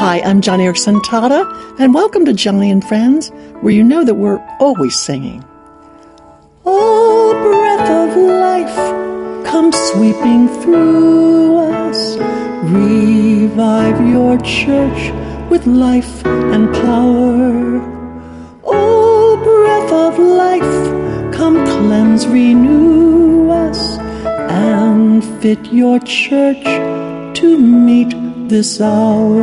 Hi, I'm Joni Eareckson Tada, and welcome to Joni and Friends, where you know that we're always singing. Oh, breath of life, come sweeping through us. Revive your church with life and power. Oh, breath of life, come cleanse, renew us, and fit your church to meet this hour.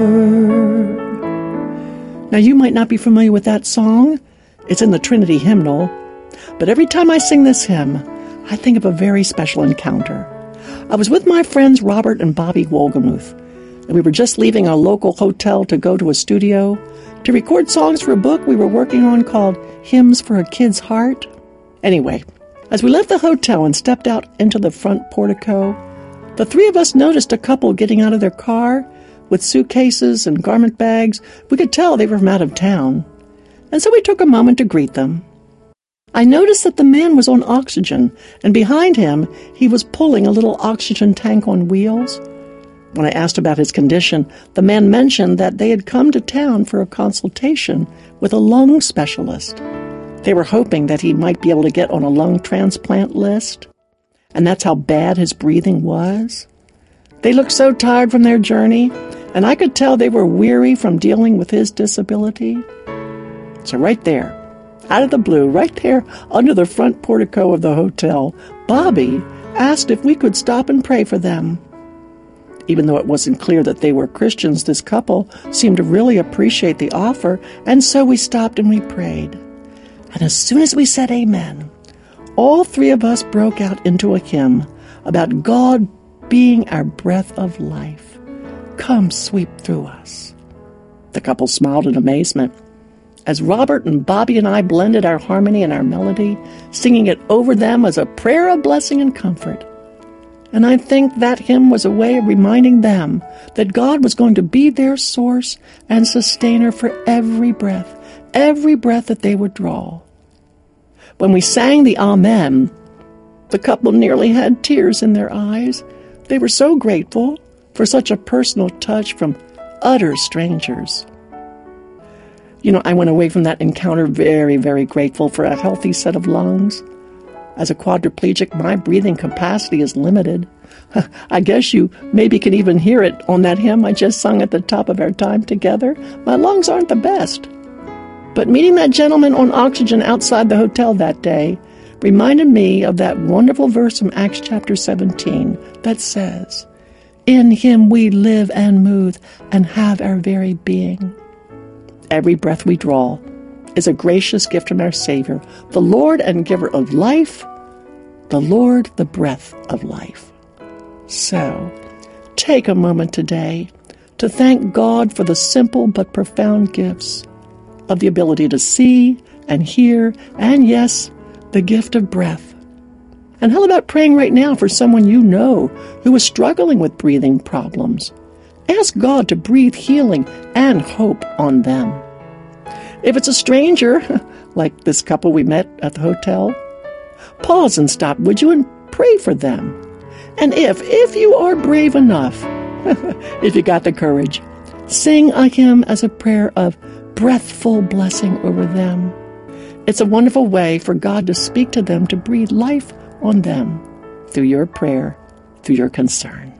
Now, you might not be familiar with that song. It's in the Trinity hymnal. But every time I sing this hymn, I think of a very special encounter. I was with my friends Robert and Bobby Wolgemuth, and we were just leaving our local hotel to go to a studio to record songs for a book we were working on called Hymns for a Kid's Heart. Anyway, as we left the hotel and stepped out into the front portico, the three of us noticed a couple getting out of their car with suitcases and garment bags. We could tell they were from out of town. And so we took a moment to greet them. I noticed that the man was on oxygen, and behind him he was pulling a little oxygen tank on wheels. When I asked about his condition, the man mentioned that they had come to town for a consultation with a lung specialist. They were hoping that he might be able to get on a lung transplant list, and that's how bad his breathing was. They looked so tired from their journey, and I could tell they were weary from dealing with his disability. So, right there, out of the blue, right there under the front portico of the hotel, Bobby asked if we could stop and pray for them. Even though it wasn't clear that they were Christians, this couple seemed to really appreciate the offer, and so we stopped and we prayed. And as soon as we said amen, all three of us broke out into a hymn about God being our breath of life. Come sweep through us. The couple smiled in amazement. As Robert and Bobby and I blended our harmony and our melody, singing it over them as a prayer of blessing and comfort. And I think that hymn was a way of reminding them that God was going to be their source and sustainer for every breath, every breath that they would draw. When we sang the Amen, the couple nearly had tears in their eyes. They were so grateful for such a personal touch from utter strangers. You know, I went away from that encounter very, very grateful for a healthy set of lungs. As a quadriplegic, my breathing capacity is limited. I guess you maybe can even hear it on that hymn I just sung at the top of our time together. My lungs aren't the best. But meeting that gentleman on oxygen outside the hotel that day reminded me of that wonderful verse from Acts chapter 17 that says, In him we live and move and have our very being. Every breath we draw is a gracious gift from our Savior, the Lord and giver of life, the Lord, the breath of life. So, take a moment today to thank God for the simple but profound gifts of the ability to see and hear, and yes, the gift of breath. And how about praying right now for someone you know who is struggling with breathing problems? Ask God to breathe healing and hope on them. If it's a stranger, like this couple we met at the hotel, pause and stop, would you, and pray for them. And if, if you are brave enough, if you got the courage, sing a hymn as a prayer of breathful blessing over them. It's a wonderful way for God to speak to them, to breathe life on them through your prayer, through your concern.